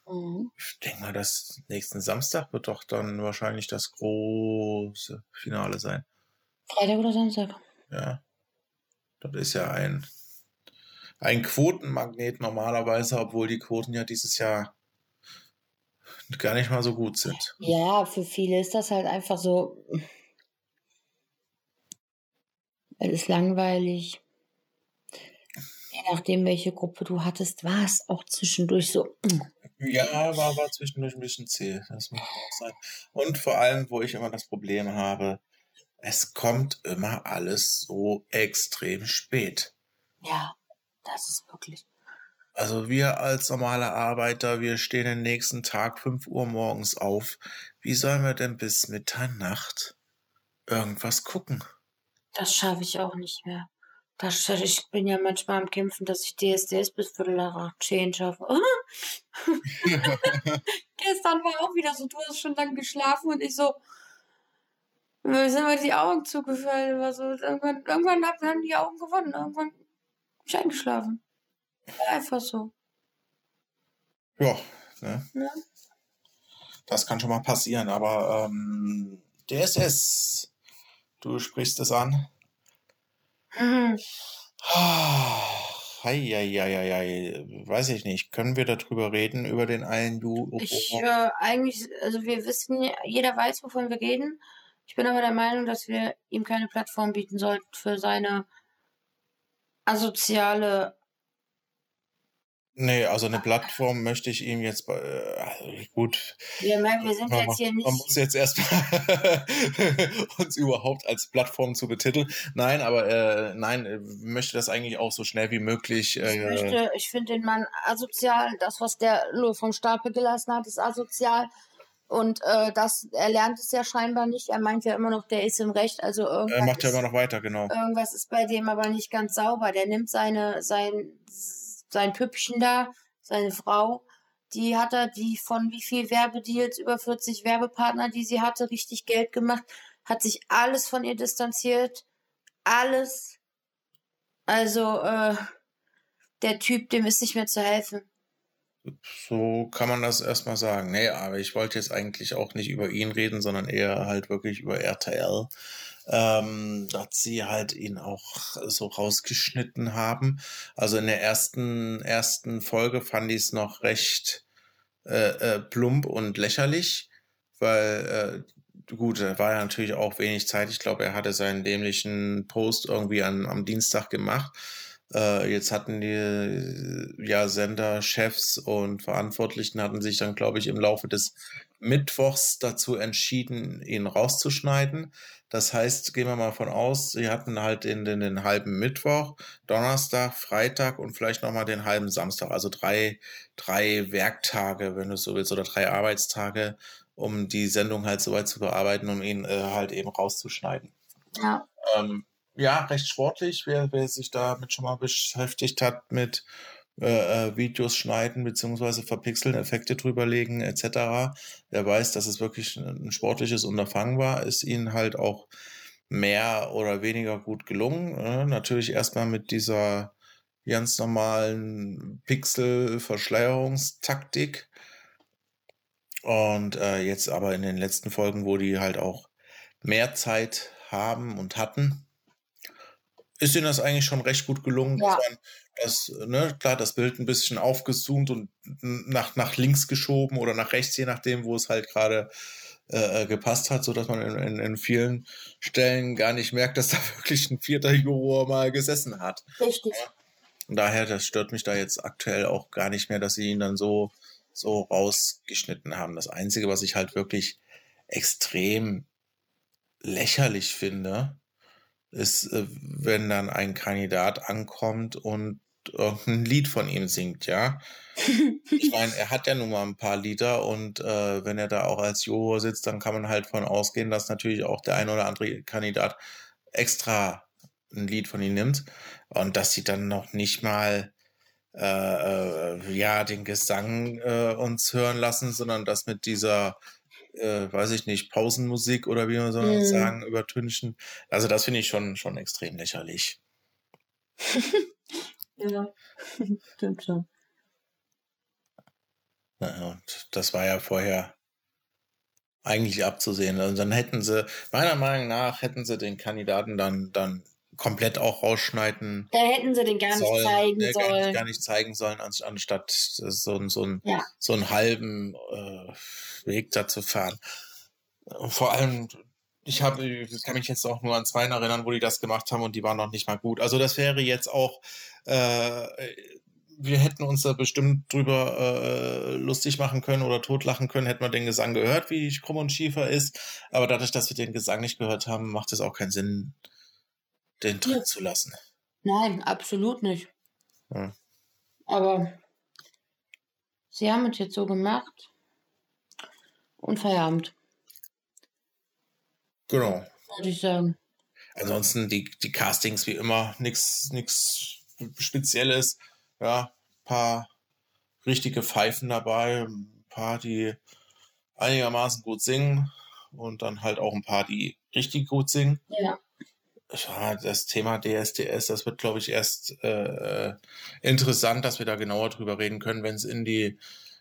Mhm. Ich denke mal, das nächsten Samstag wird doch dann wahrscheinlich das große Finale sein. Freitag oder Samstag? Ja. Das ist ja ein, ein Quotenmagnet normalerweise, obwohl die Quoten ja dieses Jahr gar nicht mal so gut sind. Ja, für viele ist das halt einfach so. Es ist langweilig. Je nachdem, welche Gruppe du hattest, war es auch zwischendurch so. Ja, war, war zwischendurch ein bisschen zäh. Das muss auch sein. Und vor allem, wo ich immer das Problem habe, es kommt immer alles so extrem spät. Ja, das ist wirklich. Also wir als normale Arbeiter, wir stehen den nächsten Tag 5 Uhr morgens auf. Wie sollen wir denn bis Mitternacht irgendwas gucken? Das schaffe ich auch nicht mehr. Das, ich bin ja manchmal am Kämpfen, dass ich DSDS bis Viertel nach acht zehn schaffe. (laughs) (laughs) Gestern war auch wieder so, du hast schon lange geschlafen und ich so, mir sind mir die Augen zugefallen. War so, irgendwann, irgendwann hab- haben die Augen gewonnen. Irgendwann bin ich eingeschlafen. War einfach so. Ja, ne? Ne? das kann schon mal passieren, aber ähm, DSS, du sprichst es an. Mhm. Heieieiei, weiß ich nicht. Können wir darüber reden, über den einen Du? Ich äh, eigentlich, also wir wissen, ja- jeder weiß, wovon wir reden. Ich bin aber der Meinung, dass wir ihm keine Plattform bieten sollten für seine asoziale Nee, also eine Plattform möchte ich ihm jetzt, äh, gut. Ja, man, wir sind man, jetzt hier nicht. Man muss jetzt erstmal (laughs) uns überhaupt als Plattform zu betiteln. Nein, aber äh, nein, äh, möchte das eigentlich auch so schnell wie möglich. Äh, ich möchte, ich finde den Mann asozial. Das, was der vom Stapel gelassen hat, ist asozial. Und äh, das, er lernt es ja scheinbar nicht. Er meint ja immer noch, der ist im Recht. Also irgendwas er macht ja immer noch weiter, genau. Irgendwas ist bei dem aber nicht ganz sauber. Der nimmt seine, sein sein Püppchen da, seine Frau, die hat er, die von wie viel Werbedeals, über 40 Werbepartner, die sie hatte, richtig Geld gemacht, hat sich alles von ihr distanziert. Alles. Also, äh, der Typ, dem ist nicht mehr zu helfen. So kann man das erstmal sagen. Nee, aber ich wollte jetzt eigentlich auch nicht über ihn reden, sondern eher halt wirklich über RTL ähm, dass sie halt ihn auch so rausgeschnitten haben. Also in der ersten, ersten Folge fand ich es noch recht äh, äh, plump und lächerlich, weil äh, gut, da war ja natürlich auch wenig Zeit. Ich glaube, er hatte seinen dämlichen Post irgendwie an, am Dienstag gemacht. Äh, jetzt hatten die ja Senderchefs und Verantwortlichen hatten sich dann, glaube ich, im Laufe des Mittwochs dazu entschieden, ihn rauszuschneiden. Das heißt, gehen wir mal von aus, sie hatten halt in den, den halben Mittwoch, Donnerstag, Freitag und vielleicht nochmal den halben Samstag, also drei, drei Werktage, wenn du so willst, oder drei Arbeitstage, um die Sendung halt so weit zu bearbeiten, um ihn äh, halt eben rauszuschneiden. Ja. Ähm, ja, recht sportlich, wer, wer sich damit schon mal beschäftigt hat mit äh, äh, Videos schneiden beziehungsweise verpixeln, Effekte drüberlegen etc. Der weiß, dass es wirklich ein sportliches Unterfangen war, ist ihnen halt auch mehr oder weniger gut gelungen. Äh, natürlich erstmal mit dieser ganz normalen Pixel-Verschleierungstaktik. Und äh, jetzt aber in den letzten Folgen, wo die halt auch mehr Zeit haben und hatten, ist ihnen das eigentlich schon recht gut gelungen, ja. dass man das, ne, klar, das Bild ein bisschen aufgezoomt und nach, nach links geschoben oder nach rechts, je nachdem, wo es halt gerade äh, gepasst hat, sodass man in, in, in, vielen Stellen gar nicht merkt, dass (laughs) da wirklich ein vierter Juror mal gesessen hat. Richtig. Und daher, das stört mich da jetzt aktuell auch gar nicht mehr, dass sie ihn dann so, so rausgeschnitten haben. Das Einzige, was ich halt wirklich extrem lächerlich finde, ist, äh, wenn dann ein Kandidat ankommt und irgendein Lied von ihm singt, ja. ich (laughs) meine, er hat ja nun mal ein paar Lieder und äh, wenn er da auch als Juror sitzt, dann kann man halt von ausgehen, dass natürlich auch der ein oder andere Kandidat extra ein Lied von ihm nimmt und dass sie dann noch nicht mal äh, äh, ja den Gesang äh, uns hören lassen, sondern das mit dieser äh, weiß ich nicht, Pausenmusik oder wie man so mm. sagen, übertünchen. Also das finde ich schon, schon extrem lächerlich. (laughs) Ja, (laughs) stimmt schon. und das war ja vorher eigentlich abzusehen. Also dann hätten sie, meiner Meinung nach, hätten sie den Kandidaten dann, dann komplett auch rausschneiden. Da hätten sie den gar nicht sollen, zeigen äh, sollen. Gar nicht, gar nicht zeigen sollen, anstatt so, so, ein, ja. so einen halben äh, Weg da zu fahren. Vor allem ich habe, ich kann mich jetzt auch nur an zwei erinnern, wo die das gemacht haben und die waren noch nicht mal gut. Also das wäre jetzt auch, äh, wir hätten uns da bestimmt drüber äh, lustig machen können oder totlachen können, hätten wir den Gesang gehört, wie krumm und schiefer ist. Aber dadurch, dass wir den Gesang nicht gehört haben, macht es auch keinen Sinn, den drin ja. zu lassen. Nein, absolut nicht. Ja. Aber sie haben es jetzt so gemacht und Feierabend. Genau. Würde ich sagen. Ansonsten die, die Castings wie immer, nichts nix Spezielles. Ja, paar richtige Pfeifen dabei, ein paar, die einigermaßen gut singen und dann halt auch ein paar, die richtig gut singen. Ja. Ja, das Thema DSDS, das wird, glaube ich, erst äh, interessant, dass wir da genauer drüber reden können, wenn es in die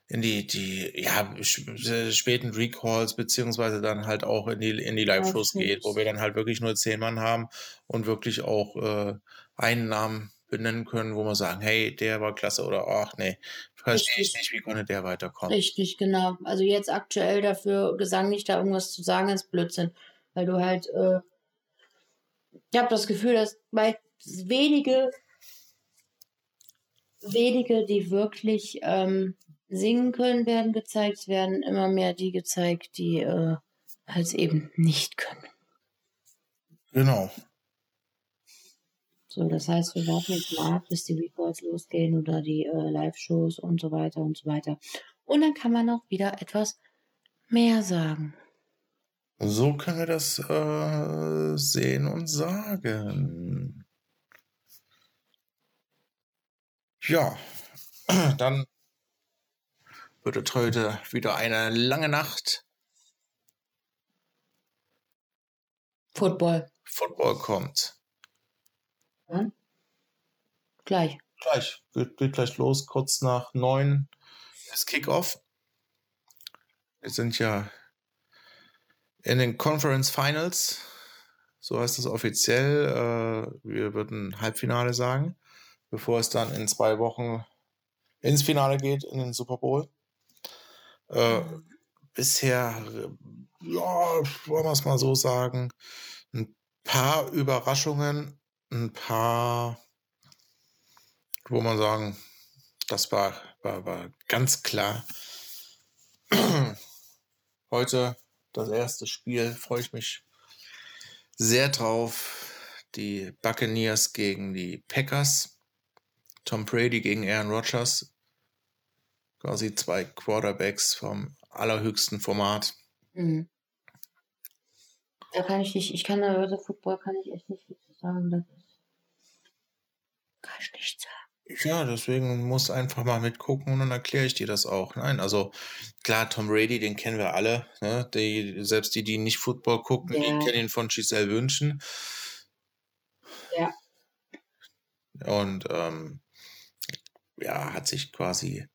in die, die, ja, späten Recalls, beziehungsweise dann halt auch in die, in die Live-Shows geht, wo wir dann halt wirklich nur zehn Mann haben und wirklich auch äh, einen Namen benennen können, wo wir sagen, hey, der war klasse oder ach nee, verstehe ich nicht, wie konnte der weiterkommen. Richtig, genau. Also jetzt aktuell dafür gesanglich da irgendwas zu sagen, ist Blödsinn. Weil du halt, äh, ich habe das Gefühl, dass bei wenige wenige, die wirklich ähm, singen können, werden gezeigt. Es werden immer mehr die gezeigt, die äh, halt eben nicht können. Genau. So, das heißt, wir warten jetzt mal ab, bis die Records losgehen oder die äh, Live-Shows und so weiter und so weiter. Und dann kann man auch wieder etwas mehr sagen. So können wir das äh, sehen und sagen. Ja, (clears throat) dann wird es heute wieder eine lange Nacht. Football. Football kommt. Hm? Gleich. Gleich. Geht, geht gleich los, kurz nach neun ist Kickoff. Wir sind ja in den Conference Finals. So heißt es offiziell. Äh, wir würden Halbfinale sagen, bevor es dann in zwei Wochen ins Finale geht, in den Super Bowl. Äh, bisher, ja, wollen wir es mal so sagen, ein paar Überraschungen, ein paar, wo man sagen, das war, war, war ganz klar. (clears throat) Heute das erste Spiel, freue ich mich sehr drauf. Die Buccaneers gegen die Packers. Tom Brady gegen Aaron Rodgers. Quasi zwei Quarterbacks vom allerhöchsten Format. Mhm. Da kann ich nicht, ich kann da Football kann ich echt nicht viel zu sagen. Das ist, kann ich nicht sagen. Ja, deswegen muss einfach mal mitgucken und dann erkläre ich dir das auch. Nein, also klar, Tom Brady, den kennen wir alle. Ne? Die, selbst die, die nicht Football gucken, ja. die kennen ihn von Giselle Wünschen. Ja. Und ähm, ja, hat sich quasi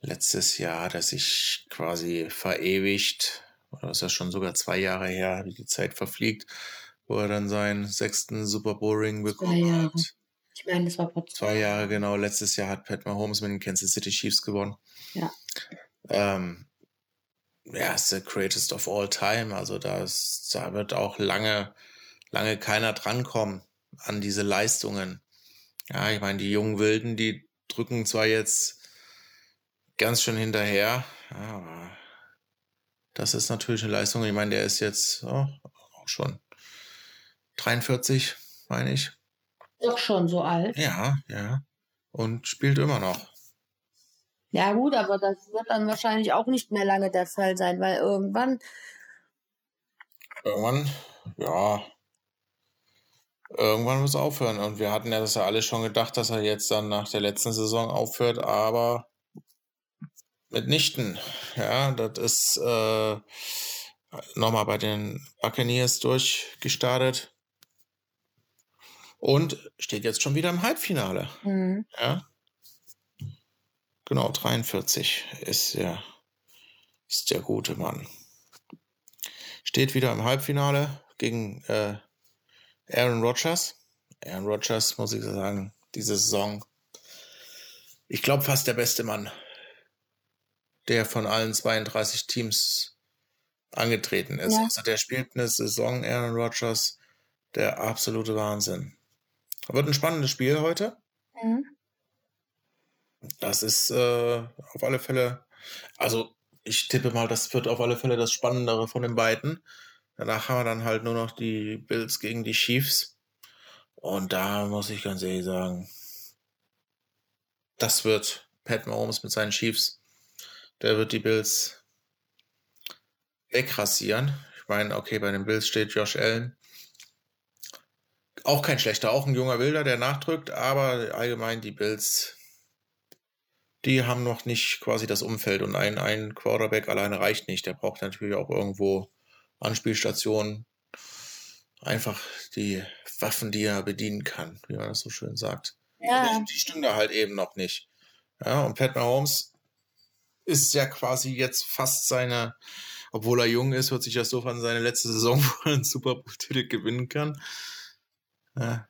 letztes Jahr, hat er sich quasi verewigt. Oder ist das schon sogar zwei Jahre her, wie die Zeit verfliegt, wo er dann seinen sechsten Super Bowl Ring bekommen hat. Ich meine, das war vor zwei Jahre, genau. Letztes Jahr hat Pat Mahomes mit den Kansas City Chiefs gewonnen. Ja. Ähm, ja, ist the greatest of all time. Also das, da wird auch lange, lange keiner drankommen an diese Leistungen. Ja, ich meine, die jungen Wilden, die drücken zwar jetzt ganz schön hinterher, aber das ist natürlich eine Leistung. Ich meine, der ist jetzt oh, auch schon 43, meine ich. Doch schon so alt. Ja, ja. Und spielt immer noch. Ja, gut, aber das wird dann wahrscheinlich auch nicht mehr lange der Fall sein, weil irgendwann. Irgendwann, ja. Irgendwann muss es aufhören. Und wir hatten ja das ja alle schon gedacht, dass er jetzt dann nach der letzten Saison aufhört, aber mitnichten. Ja, das ist äh, nochmal bei den Buccaneers durchgestartet und steht jetzt schon wieder im Halbfinale. Mhm. Ja. Genau, 43 ist der, ist der gute Mann. Steht wieder im Halbfinale gegen äh, Aaron Rodgers. Aaron Rodgers, muss ich sagen, diese Saison, ich glaube fast der beste Mann, der von allen 32 Teams angetreten ist. Ja. Also der spielt eine Saison, Aaron Rodgers, der absolute Wahnsinn. Wird ein spannendes Spiel heute. Mhm. Das ist äh, auf alle Fälle, also ich tippe mal, das wird auf alle Fälle das Spannendere von den beiden. Danach haben wir dann halt nur noch die Bills gegen die Chiefs. Und da muss ich ganz ehrlich sagen, das wird Pat Mahomes mit seinen Chiefs. Der wird die Bills wegrasieren. Ich meine, okay, bei den Bills steht Josh Allen. Auch kein schlechter, auch ein junger Wilder, der nachdrückt, aber allgemein die Bills, die haben noch nicht quasi das Umfeld und ein, ein Quarterback alleine reicht nicht. Der braucht natürlich auch irgendwo Anspielstationen, einfach die Waffen, die er bedienen kann, wie man das so schön sagt. Ja. Die da halt eben noch nicht. Ja, und Pat Mahomes ist ja quasi jetzt fast seine, obwohl er jung ist, hört sich das so an seine letzte Saison, wo er einen Super Bowl-Titel gewinnen kann. Ja.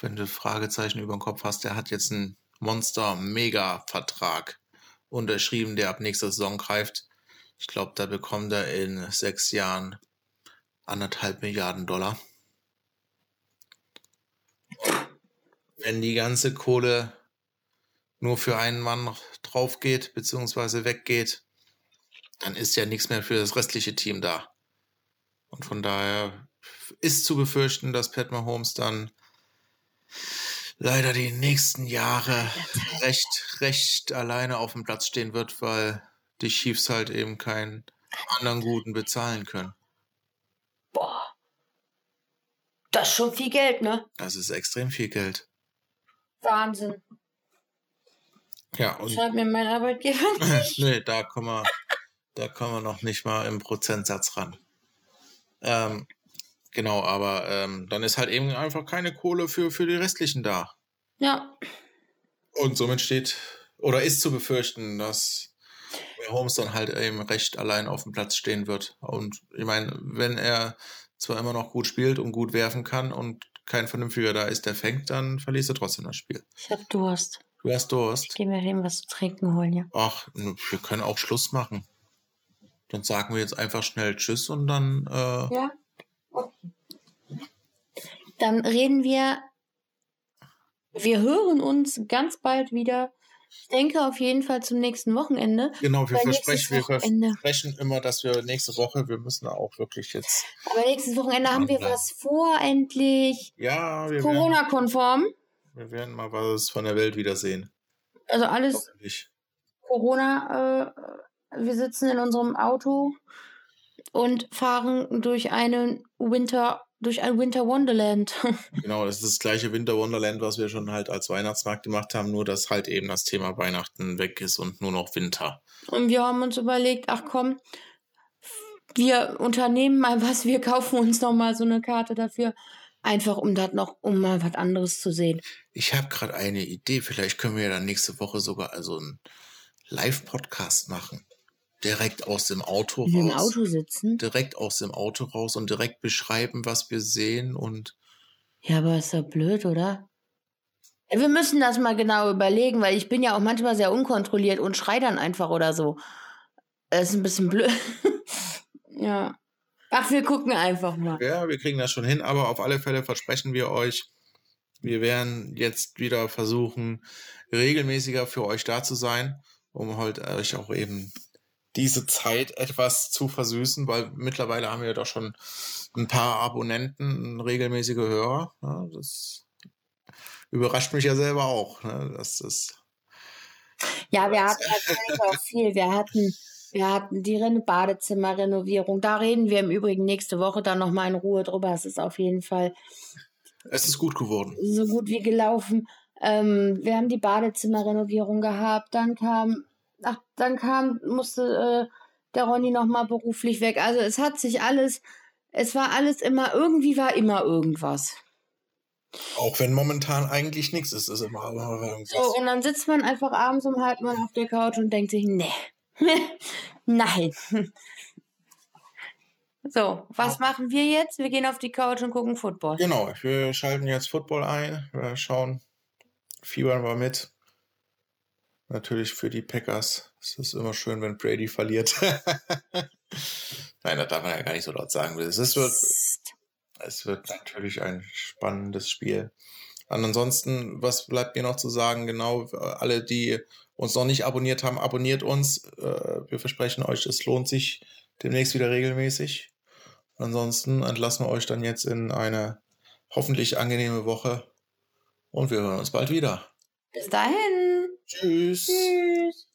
Wenn du Fragezeichen über den Kopf hast, der hat jetzt einen Monster-Mega-Vertrag unterschrieben, der ab nächster Saison greift. Ich glaube, da bekommt er in sechs Jahren anderthalb Milliarden Dollar. wenn die ganze Kohle nur für einen Mann drauf geht, beziehungsweise weggeht, dann ist ja nichts mehr für das restliche Team da. Und von daher ist zu befürchten, dass Pat Mahomes dann leider die nächsten Jahre recht, recht alleine auf dem Platz stehen wird, weil die Chiefs halt eben keinen anderen Guten bezahlen können. Boah. Das ist schon viel Geld, ne? Das ist extrem viel Geld. Wahnsinn. Ja, und Schreibt mir mein Arbeitgeber (laughs) nicht. nee, da kommen wir, da kommen wir noch nicht mal im Prozentsatz ran. Ähm, genau, aber ähm, dann ist halt eben einfach keine Kohle für, für die restlichen da. Ja, Und somit steht oder ist zu befürchten, dass Holmes dann halt eben recht allein auf dem Platz stehen wird. Und ich meine, wenn er zwar immer noch gut spielt und gut werfen kann und kein vernünftiger da ist, der fängt, dann verlierst du trotzdem das Spiel. ich hab Durst. Du hast Durst. Ich geh mir eben was zu trinken holen, ja. Ach, wir können auch Schluss machen. Dann sagen wir jetzt einfach schnell Tschüss und dann, äh, Ja. Dann reden wir. Wir hören uns ganz bald wieder. Ich denke auf jeden Fall zum nächsten Wochenende. genau, wir versprechen, wir Wochenende- versprechen immer, dass wir nächste Woche, wir müssen auch wirklich jetzt, Aber nächstes Wochenende haben wir was vor, endlich. ja, wir werden, Corona-konform. wir werden mal was von der Welt wiedersehen. Also alles. Corona. Äh, wir sitzen in unserem Auto und fahren durch einen Winter, durch ein Winter Wonderland. (laughs) Genau, das ist das gleiche Winter Wonderland, was wir schon halt als Weihnachtsmarkt gemacht haben, nur dass halt eben das Thema Weihnachten weg ist und nur noch Winter. Und wir haben uns überlegt, ach komm, wir unternehmen mal was, wir kaufen uns noch mal so eine Karte dafür, einfach um das noch, um mal was anderes zu sehen. Ich habe gerade eine Idee, vielleicht können wir ja dann nächste Woche sogar also einen Live-Podcast machen. Direkt aus dem Auto im raus. Auto sitzen. Direkt aus dem Auto raus und direkt beschreiben, was wir sehen und Ja, aber ist doch blöd, oder? Wir müssen das mal genau überlegen, weil ich bin ja auch manchmal sehr unkontrolliert und schrei dann einfach oder so. Das ist ein bisschen blöd. (laughs) ja. Ach, wir gucken einfach mal. ja, wir kriegen das schon hin, aber auf alle Fälle versprechen wir euch, wir werden jetzt wieder versuchen, regelmäßiger für euch da zu sein, um halt euch auch eben diese Zeit etwas zu versüßen, weil mittlerweile haben wir doch schon ein paar Abonnenten, regelmäßige Hörer. Ja, das überrascht mich ja selber auch. Ne? Das ist Ja, wir hatten natürlich auch viel. Wir hatten, wir hatten die Ren- Badezimmerrenovierung. Da reden wir im Übrigen nächste Woche dann nochmal in Ruhe drüber. Es ist auf jeden Fall es ist gut geworden. so gut wie gelaufen. Ähm, wir haben die Badezimmerrenovierung gehabt. Dann kam, ach, dann kam, musste äh, der Ronny nochmal beruflich weg. Also es hat sich alles, es war alles immer, irgendwie war immer irgendwas. Auch wenn momentan eigentlich nichts ist, ist immer immer irgendwas. So, und dann sitzt man einfach abends um halb neun auf der Couch und denkt sich, nee, (laughs) nein. So, was machen wir jetzt? Wir gehen auf die Couch und gucken Football. Genau, wir schalten jetzt Football ein. Wir schauen, fiebern wir mit. Natürlich für die Packers. Es ist immer schön, wenn Brady verliert. (laughs) Nein, das darf man ja gar nicht so laut sagen. Es ist- wird, es wird natürlich ein spannendes Spiel. Und ansonsten, was bleibt mir noch zu sagen? Genau, alle, die uns noch nicht abonniert haben, abonniert uns. Äh, Wir versprechen euch, es lohnt sich demnächst wieder regelmäßig. Ansonsten entlassen wir euch dann jetzt in eine hoffentlich angenehme Woche und wir hören uns bald wieder. Bis dahin. Tschüss. Tschüss.